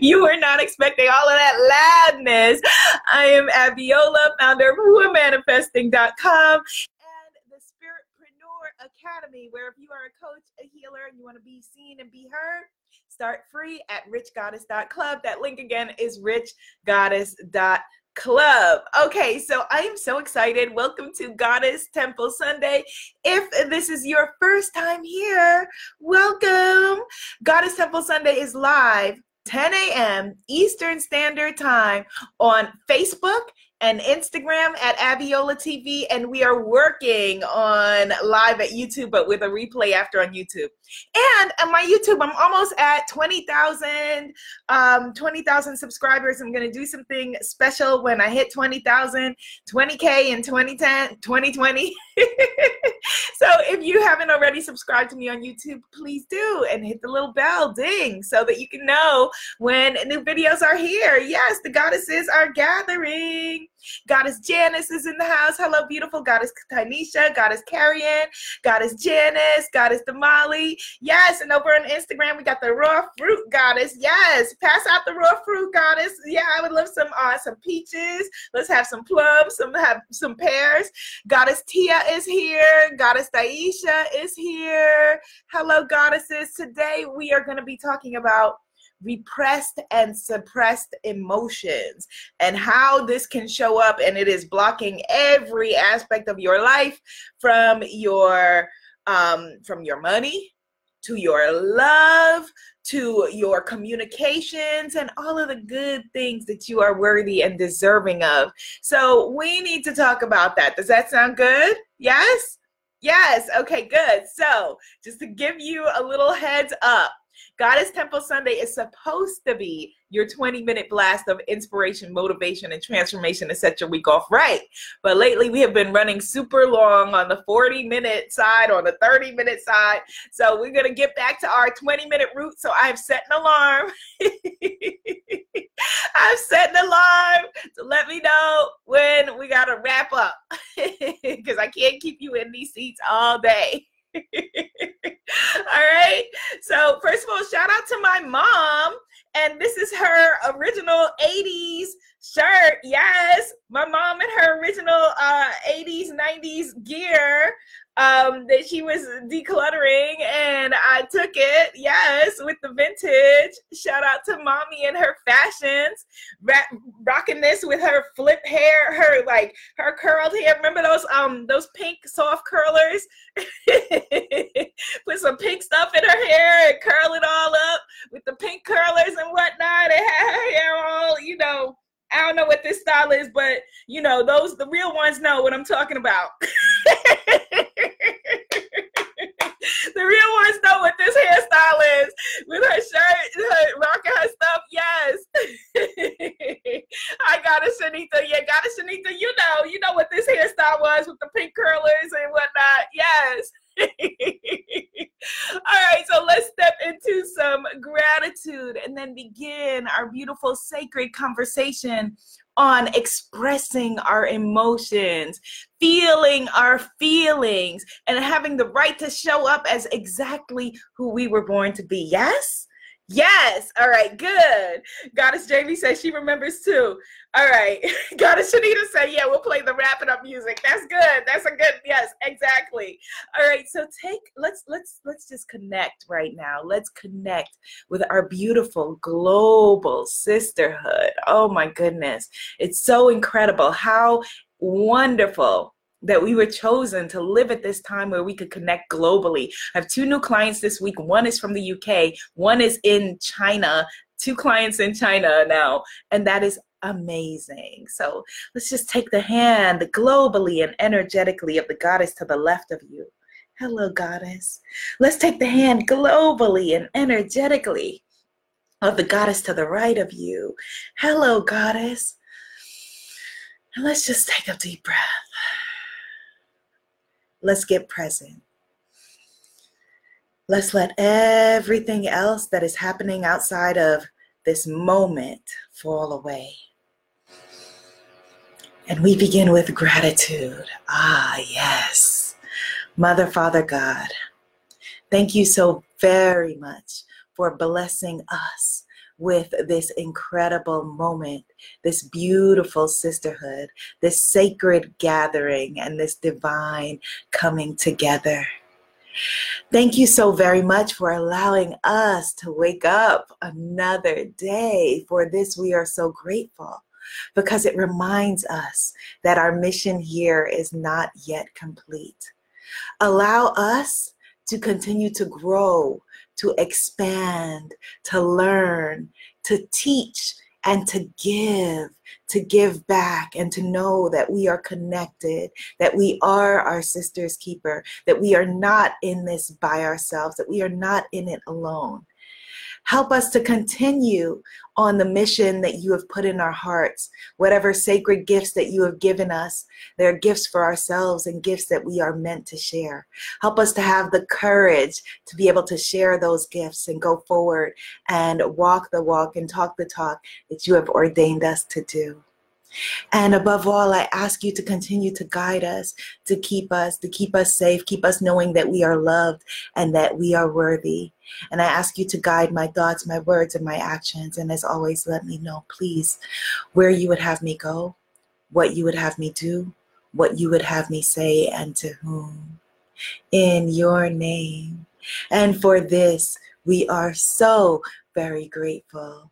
you were not expecting all of that loudness. I am Abiola, founder of whoamanifesting.com and the Spiritpreneur Academy, where if you are a coach, a healer, and you want to be seen and be heard, start free at richgoddess.club. That link again is richgoddess.club club. Okay, so I am so excited. Welcome to Goddess Temple Sunday. If this is your first time here, welcome. Goddess Temple Sunday is live 10 a.m. Eastern Standard Time on Facebook and Instagram at Abiola TV, and we are working on live at YouTube, but with a replay after on YouTube. And on my YouTube, I'm almost at 20,000 um, 20,000 subscribers. I'm going to do something special when I hit 20,000, 20K in 2010, 2020. so if you haven't already subscribed to me on YouTube, please do and hit the little bell ding so that you can know when new videos are here. Yes, the goddesses are gathering. Goddess Janice is in the house. Hello, beautiful. Goddess Tanisha, Goddess Carrion, Goddess Janice, Goddess Damali. Yes, and over on Instagram, we got the raw fruit goddess. Yes, pass out the raw fruit goddess. Yeah, I would love some uh, some peaches. Let's have some plums, some have some pears. Goddess Tia is here. Goddess Daisha is here. Hello, goddesses. Today we are going to be talking about repressed and suppressed emotions and how this can show up and it is blocking every aspect of your life from your um from your money to your love to your communications and all of the good things that you are worthy and deserving of. So we need to talk about that. Does that sound good? Yes? Yes. Okay good. So just to give you a little heads up Goddess Temple Sunday is supposed to be your 20 minute blast of inspiration, motivation, and transformation to set your week off right. But lately, we have been running super long on the 40 minute side, on the 30 minute side. So we're going to get back to our 20 minute route. So I've set an alarm. I've set an alarm to let me know when we got to wrap up because I can't keep you in these seats all day. all right. So, first of all, shout out to my mom. And this is her original 80s shirt. Yes, my mom in her original uh, 80s, 90s gear um, that she was decluttering, and I took it, yes, with the vintage. Shout out to mommy and her fashions, rocking this with her flip hair, her like her curled hair. Remember those um those pink soft curlers? Put some pink stuff in her hair and curl it all up with the pink curlers and whatnot, and had her hair all you know I don't know what this style is, but you know, those the real ones know what I'm talking about. the real ones know what this hairstyle is with her shirt, her, rocking her stuff. Yes, I got it, Shanita. Yeah, got it, Shanita. You know, you know what this hairstyle was with the pink curlers and whatnot. Yes. All right, so let's step into some gratitude and then begin our beautiful sacred conversation on expressing our emotions, feeling our feelings, and having the right to show up as exactly who we were born to be. Yes? Yes. All right. Good. Goddess Jamie says she remembers too. All right. Goddess Shanita said, yeah, we'll play the wrapping up music. That's good. That's a good. Yes, exactly. All right. So take let's let's let's just connect right now. Let's connect with our beautiful global sisterhood. Oh my goodness. It's so incredible how wonderful that we were chosen to live at this time where we could connect globally. I have two new clients this week. One is from the UK, one is in China. Two clients in China now, and that is amazing. So let's just take the hand globally and energetically of the goddess to the left of you. Hello, goddess. Let's take the hand globally and energetically of the goddess to the right of you. Hello, goddess. And let's just take a deep breath. Let's get present. Let's let everything else that is happening outside of this moment fall away. And we begin with gratitude. Ah, yes. Mother, Father, God, thank you so very much for blessing us with this incredible moment, this beautiful sisterhood, this sacred gathering, and this divine coming together. Thank you so very much for allowing us to wake up another day. For this, we are so grateful because it reminds us that our mission here is not yet complete. Allow us to continue to grow, to expand, to learn, to teach, and to give, to give back, and to know that we are connected, that we are our sister's keeper, that we are not in this by ourselves, that we are not in it alone. Help us to continue on the mission that you have put in our hearts. Whatever sacred gifts that you have given us, they're gifts for ourselves and gifts that we are meant to share. Help us to have the courage to be able to share those gifts and go forward and walk the walk and talk the talk that you have ordained us to do. And above all, I ask you to continue to guide us, to keep us, to keep us safe, keep us knowing that we are loved and that we are worthy. And I ask you to guide my thoughts, my words, and my actions. And as always, let me know, please, where you would have me go, what you would have me do, what you would have me say, and to whom. In your name. And for this, we are so very grateful.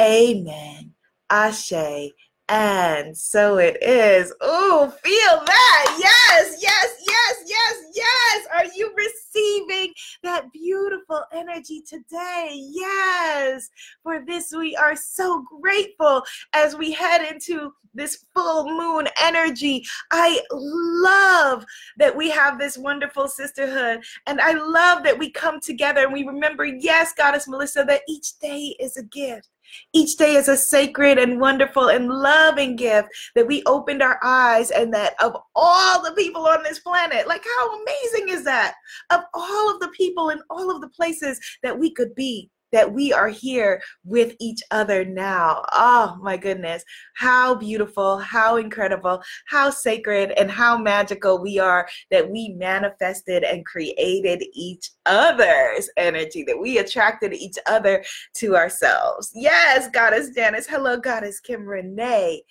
Amen. Ashe. And so it is. Oh, feel that. Yes, yes, yes, yes, yes. Are you receiving that beautiful energy today? Yes. For this, we are so grateful as we head into this full moon energy. I love that we have this wonderful sisterhood. And I love that we come together and we remember, yes, Goddess Melissa, that each day is a gift. Each day is a sacred and wonderful and loving gift that we opened our eyes, and that of all the people on this planet, like how amazing is that? Of all of the people in all of the places that we could be, that we are here with each other now. Oh my goodness. How beautiful, how incredible, how sacred, and how magical we are that we manifested and created each other's energy, that we attracted each other to ourselves. Yes, Goddess Janice. Hello, Goddess Kim Renee.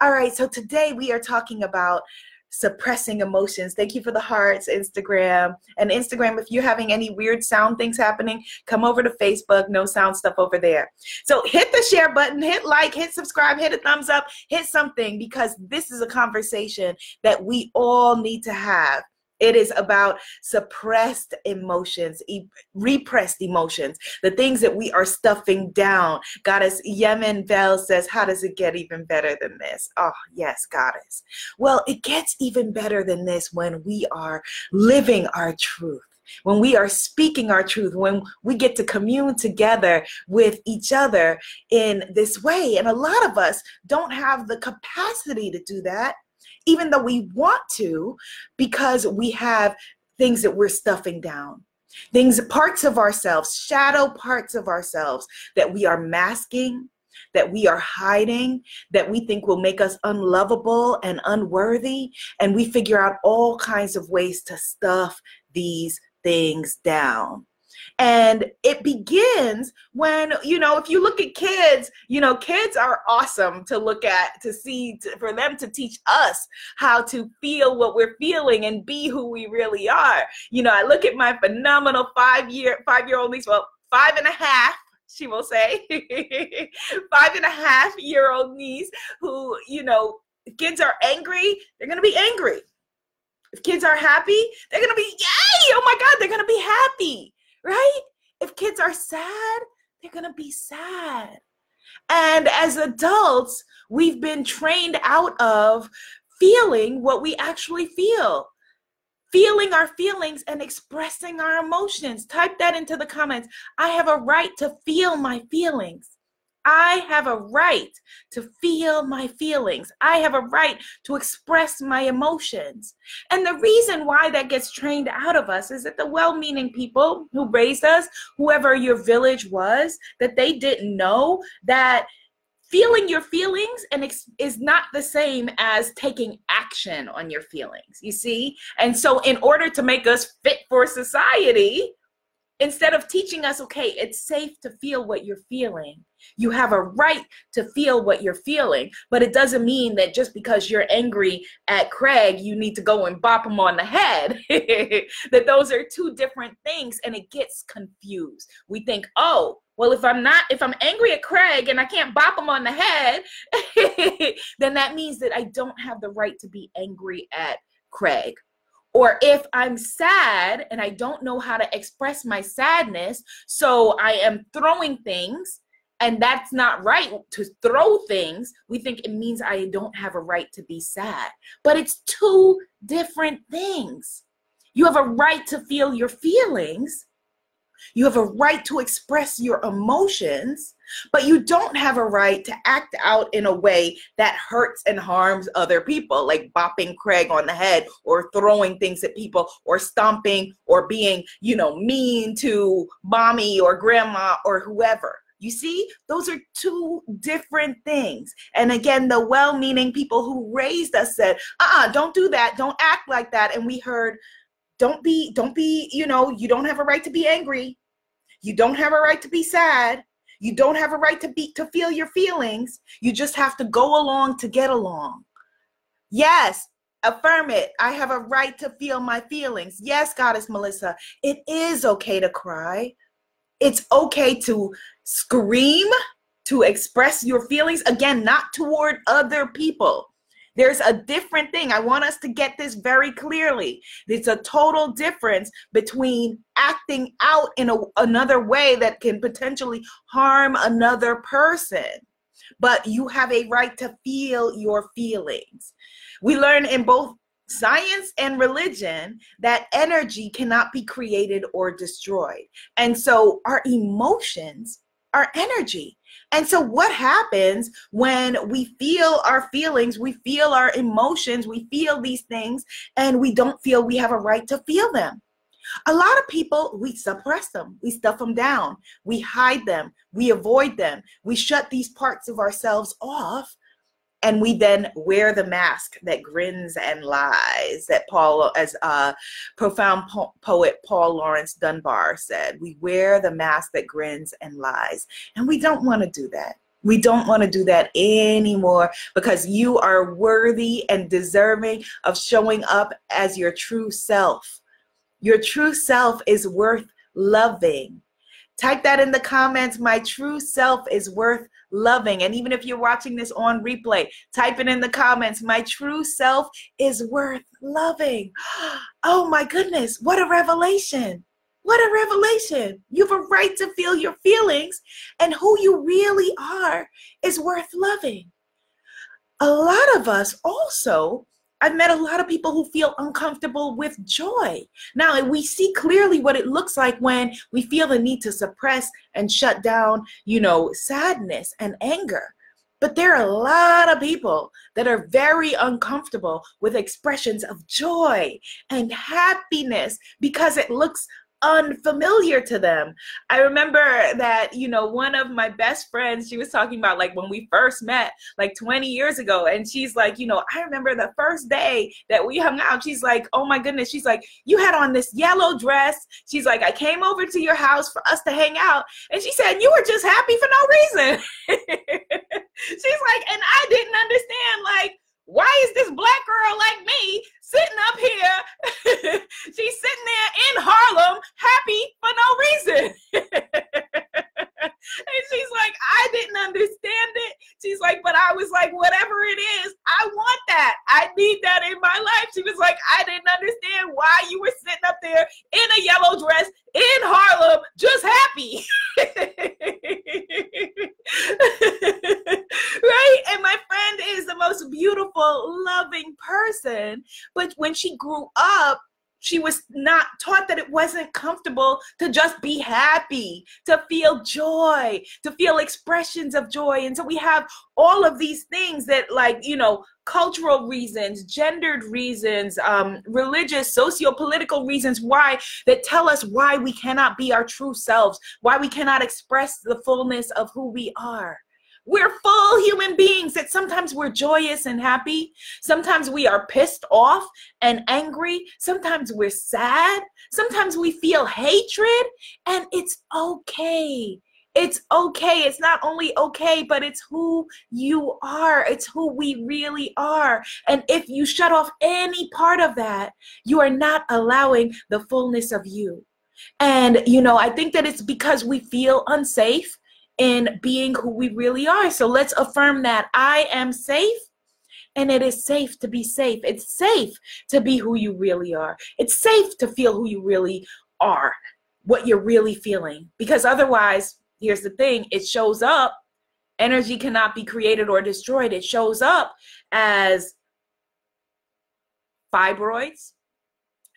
All right, so today we are talking about suppressing emotions. Thank you for the hearts, Instagram. And Instagram, if you're having any weird sound things happening, come over to Facebook, no sound stuff over there. So hit the share button, hit like, hit subscribe, hit a thumbs up, hit something because this is a conversation that we all need to have. It is about suppressed emotions, e- repressed emotions, the things that we are stuffing down. Goddess Yemen Bell says, How does it get even better than this? Oh, yes, Goddess. Well, it gets even better than this when we are living our truth when we are speaking our truth, when we get to commune together with each other in this way. And a lot of us don't have the capacity to do that even though we want to, because we have things that we're stuffing down. Things, parts of ourselves, shadow parts of ourselves that we are masking, that we are hiding, that we think will make us unlovable and unworthy. And we figure out all kinds of ways to stuff these things down. And it begins when, you know, if you look at kids, you know, kids are awesome to look at, to see, to, for them to teach us how to feel what we're feeling and be who we really are. You know, I look at my phenomenal five year, five year old niece, well, five and a half she will say. Five and a half year old niece who you know kids are angry they're gonna be angry. If kids are happy they're gonna be yay! Oh my god they're gonna be happy right? If kids are sad, they're going to be sad. And as adults, we've been trained out of feeling what we actually feel, feeling our feelings and expressing our emotions. Type that into the comments. I have a right to feel my feelings. I have a right to feel my feelings. I have a right to express my emotions. And the reason why that gets trained out of us is that the well meaning people who raised us, whoever your village was, that they didn't know that feeling your feelings and ex- is not the same as taking action on your feelings you see and so in order to make us fit for society instead of teaching us, okay, it's safe to feel what you're feeling. You have a right to feel what you're feeling, but it doesn't mean that just because you're angry at Craig, you need to go and bop him on the head. that those are two different things, and it gets confused. We think, oh, well, if I'm not, if I'm angry at Craig and I can't bop him on the head, then that means that I don't have the right to be angry at Craig. Or if I'm sad and I don't know how to express my sadness, so I am throwing things and that's not right to throw things, we think it means I don't have a right to be sad. But it's two different things. You have a right to feel your feelings. You have a right to express your emotions, but you don't have a right to act out in a way that hurts and harms other people, like bopping Craig on the head or throwing things at people or stomping or being, you know, mean to mommy or grandma or whoever. You see, those are two different things. And again, the well meaning people who raised us said, uh uh-uh, don't do that. Don't act like that. And we heard, don't be, don't be, you know, you don't have a right to be angry. You don't have a right to be sad. You don't have a right to be to feel your feelings. You just have to go along to get along. Yes, affirm it. I have a right to feel my feelings. Yes, Goddess Melissa, it is okay to cry. It's okay to scream, to express your feelings. Again, not toward other people. There's a different thing. I want us to get this very clearly. It's a total difference between acting out in a, another way that can potentially harm another person. But you have a right to feel your feelings. We learn in both science and religion that energy cannot be created or destroyed. And so our emotions are energy. And so, what happens when we feel our feelings, we feel our emotions, we feel these things, and we don't feel we have a right to feel them? A lot of people, we suppress them, we stuff them down, we hide them, we avoid them, we shut these parts of ourselves off and we then wear the mask that grins and lies that paul as a profound po- poet paul laurence dunbar said we wear the mask that grins and lies. And we don't want to do that. We don't want to do that anymore because you are worthy and deserving of showing up as your true self. Your true self is worth loving type that in the comments my true self is worth loving. And even if you're watching this on replay, type it in the comments. My true self is worth loving. Oh my goodness, what a revelation! What a revelation. You have a right to feel your feelings, and who you really are is worth loving. A lot of us also I've met a lot of people who feel uncomfortable with joy. Now, we see clearly what it looks like when we feel the need to suppress and shut down, you know, sadness and anger. But there are a lot of people that are very uncomfortable with expressions of joy and happiness because it looks unfamiliar to them. I remember that, you know, one of my best friends, she was talking about like when we first met, like 20 years ago. And she's like, you know, I remember the first day that we hung out. She's like, oh my goodness. She's like, you had on this yellow dress. She's like, I came over to your house for us to hang out. And she said, you were just happy for no reason. she's like, and I didn't understand, like, why is this black girl like me sitting up here? She's sitting there in Harlem, happy for no reason. and she's like, I didn't understand it. She's like, but I was like, whatever it is, I want that. I need that in my life. She was like, I didn't understand why you were sitting up there in a yellow dress in Harlem, just happy. right? And my friend is the most beautiful, loving person. But when she grew up, she was not taught that it wasn't comfortable to just be happy, to feel joy, to feel expressions of joy. And so we have all of these things that, like, you know, cultural reasons, gendered reasons, um, religious, socio-political reasons why that tell us why we cannot be our true selves, why we cannot express the fullness of who we are. We're full human beings that sometimes we're joyous and happy. Sometimes we are pissed off and angry. Sometimes we're sad. Sometimes we feel hatred. And it's okay. It's okay. It's not only okay, but it's who you are. It's who we really are. And if you shut off any part of that, you are not allowing the fullness of you. And, you know, I think that it's because we feel unsafe in being who we really are. So let's affirm that I am safe and it is safe to be safe. It's safe to be who you really are. It's safe to feel who you really are, what you're really feeling. Because otherwise, here's the thing it shows up. Energy cannot be created or destroyed. It shows up as fibroids,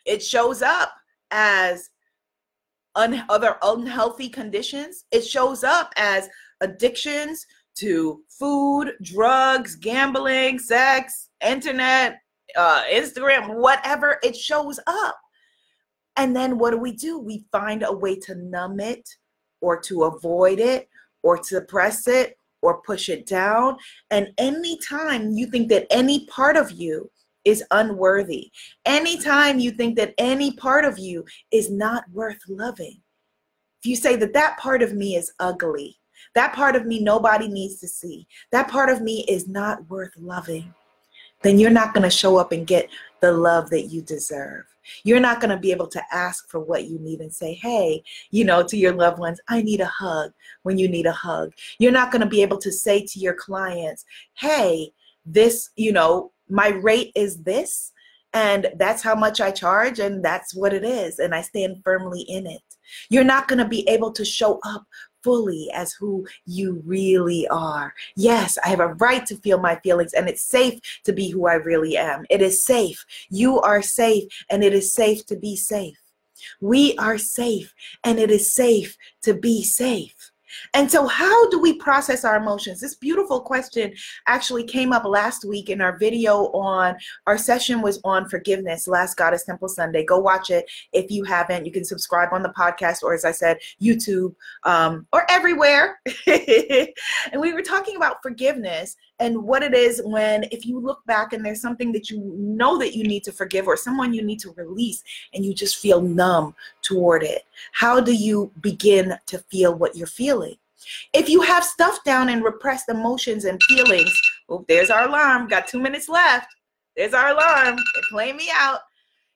it shows up as un- other unhealthy conditions. It shows up as addictions to food, drugs, gambling, sex, internet, uh, Instagram, whatever. It shows up. And then what do we do? We find a way to numb it or to avoid it or suppress it or push it down. And anytime you think that any part of you is unworthy. Anytime you think that any part of you is not worth loving, if you say that that part of me is ugly, that part of me nobody needs to see, that part of me is not worth loving, then you're not going to show up and get the love that you deserve. You're not going to be able to ask for what you need and say, hey, you know, to your loved ones, I need a hug when you need a hug. You're not going to be able to say to your clients, hey, this, you know, my rate is this and that's how much I charge and that's what it is and I stand firmly in it. You're not going to be able to show up fully as who you really are. Yes, I have a right to feel my feelings, and it's safe to be who I really am. It is safe. You are safe, and it is safe to be safe. We are safe, and it is safe to be safe. And so, how do we process our emotions? This beautiful question actually came up last week in our video on our session was on forgiveness, last Goddess Temple Sunday. Go watch it if you haven't. You can subscribe on the podcast or, as I said, YouTube um, or everywhere. and we were talking about forgiveness and what it is when if you look back and there's something that you know that you need to forgive or someone you need to release and you just feel numb toward it? How do you begin to feel what you're feeling? If you have stuff down and repressed emotions and feelings oh there's our alarm got two minutes left. There's our alarm play me out.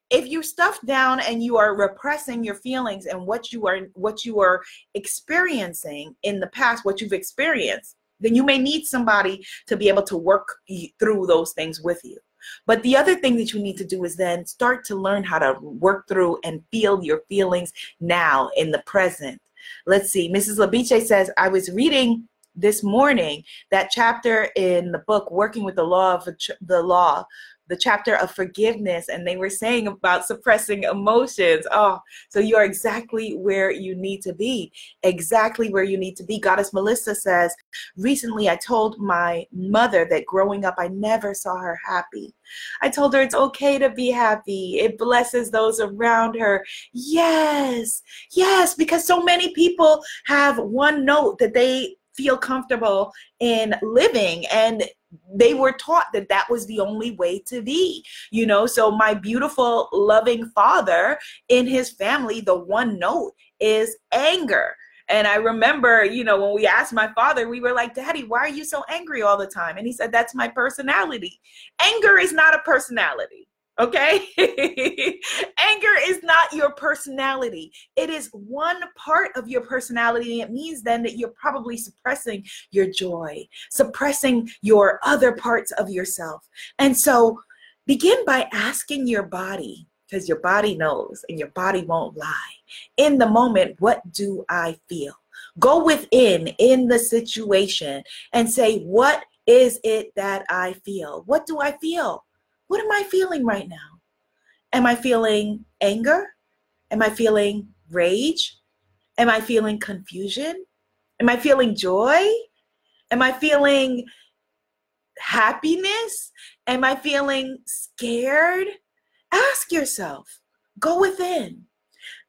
If you stuff down and you are repressing your feelings and what you are what you are experiencing in the past what you've experienced then you may need somebody to be able to work through those things with you. But the other thing that you need to do is then start to learn how to work through and feel your feelings now in the present. Let's see. Mrs. Labiche says, I was reading this morning that chapter in the book working with the law of the law the chapter of forgiveness and they were saying about suppressing emotions. Oh, so you are exactly where you need to be. Exactly where you need to be. Goddess Melissa says, recently I told my mother that growing up I never saw her happy. I told her it's okay to be happy. It blesses those around her. Yes, yes, because so many people have one note that they feel comfortable in living and they were taught that that was the only way to be you know so my beautiful loving father in his family the one note is anger and I remember, you know, when we asked my father, we were like, Daddy, why are you so angry all the time? And he said, That's my personality. Anger is not a personality. Okay? Anger is not your personality. It is one part of your personality. It means then that you're probably suppressing your joy, suppressing your other parts of yourself. And so begin by asking your body, because your body knows and your body won't lie. In the moment, what do I feel? Go within in the situation and say, What is it that I feel? What do I feel? What am I feeling right now? Am I feeling anger? Am I feeling rage? Am I feeling confusion? Am I feeling joy? Am I feeling happiness? Am I feeling scared? Ask yourself, go within.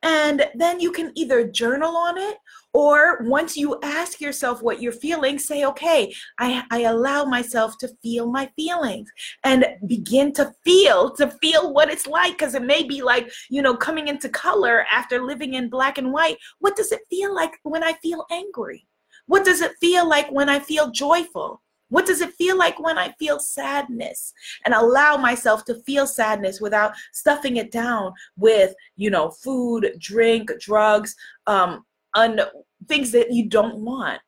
And then you can either journal on it or once you ask yourself what you're feeling, say, okay, I, I allow myself to feel my feelings and begin to feel, to feel what it's like. Because it may be like, you know, coming into color after living in black and white. What does it feel like when I feel angry? What does it feel like when I feel joyful? What does it feel like when I feel sadness? And allow myself to feel sadness without stuffing it down with, you know, food, drink, drugs, um, un- things that you don't want.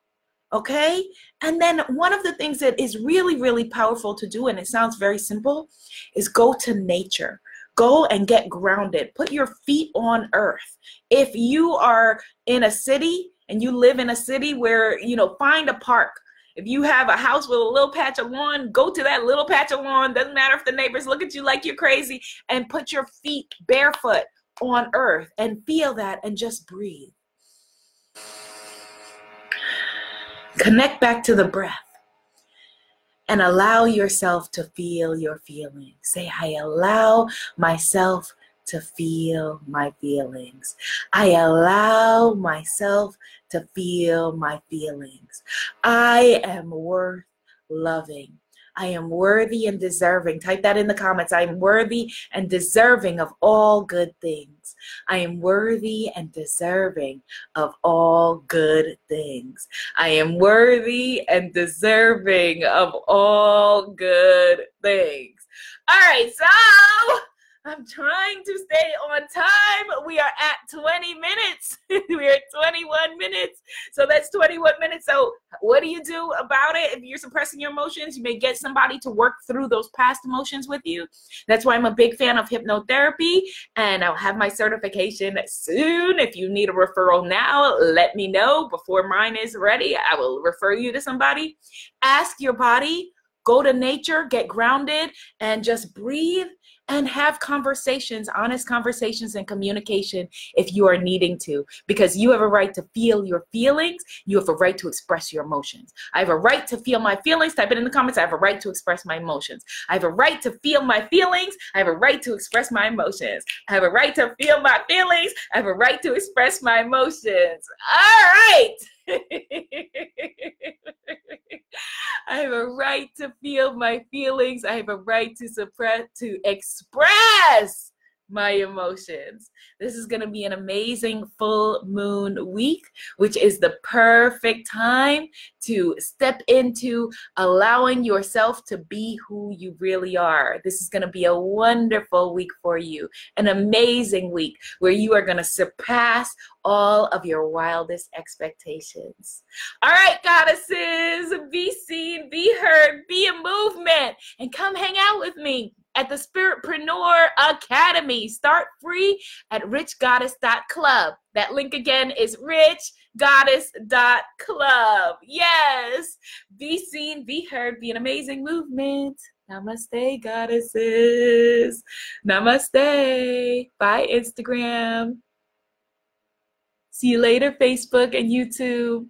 Okay? And then one of the things that is really, really powerful to do, and it sounds very simple, is go to nature. Go and get grounded. Put your feet on earth. If you are in a city and you live in a city where, you know, find a park. If you have a house with a little patch of lawn, go to that little patch of lawn. Doesn't matter if the neighbors look at you like you're crazy and put your feet barefoot on earth and feel that and just breathe. Connect back to the breath and allow yourself to feel your feelings. Say, I allow myself to feel my feelings. I allow myself to feel my feelings. I am worth loving. I am worthy and deserving. Type that in the comments. I am worthy and deserving of all good things. I am worthy and deserving of all good things. I am worthy and deserving of all good things. All right, so I'm trying to stay on time. We are at 20 minutes. we are at 21 minutes. So that's 21 minutes. So what do you do about it? If you're suppressing your emotions, you may get somebody to work through those past emotions with you. That's why I'm a big fan of hypnotherapy and I'll have my certification soon. If you need a referral now, let me know before mine is ready. I will refer you to somebody. Ask your body go to nature, get grounded, and just breathe and have conversations, honest conversations and communication if you are needing to, because you have a right to feel your feelings. You have a right to express your emotions. I have a right to feel my feelings. Type it in the comments. I have a right to express my emotions. I have a right to feel my feelings. I have a right to express my emotions. I have a right to feel my feelings. I have a right to express my emotions. All right. I have a right to feel my feelings. I have a right to suppress, to express my emotions. This is going to be an amazing full moon week, which is the perfect time to step into allowing yourself to be who you really are. This is going to be a wonderful week for you, an amazing week where you are going to surpass all of your wildest expectations. All right, goddesses, be seen, be heard, be a movement, and come hang out with me at the Spiritpreneur Academy. Start free at richgoddess.club. That link again is richgoddess.club. Yes. Be seen, be heard, be an amazing movement. Namaste, goddesses. Namaste. Bye, Instagram. See you later, Facebook and YouTube.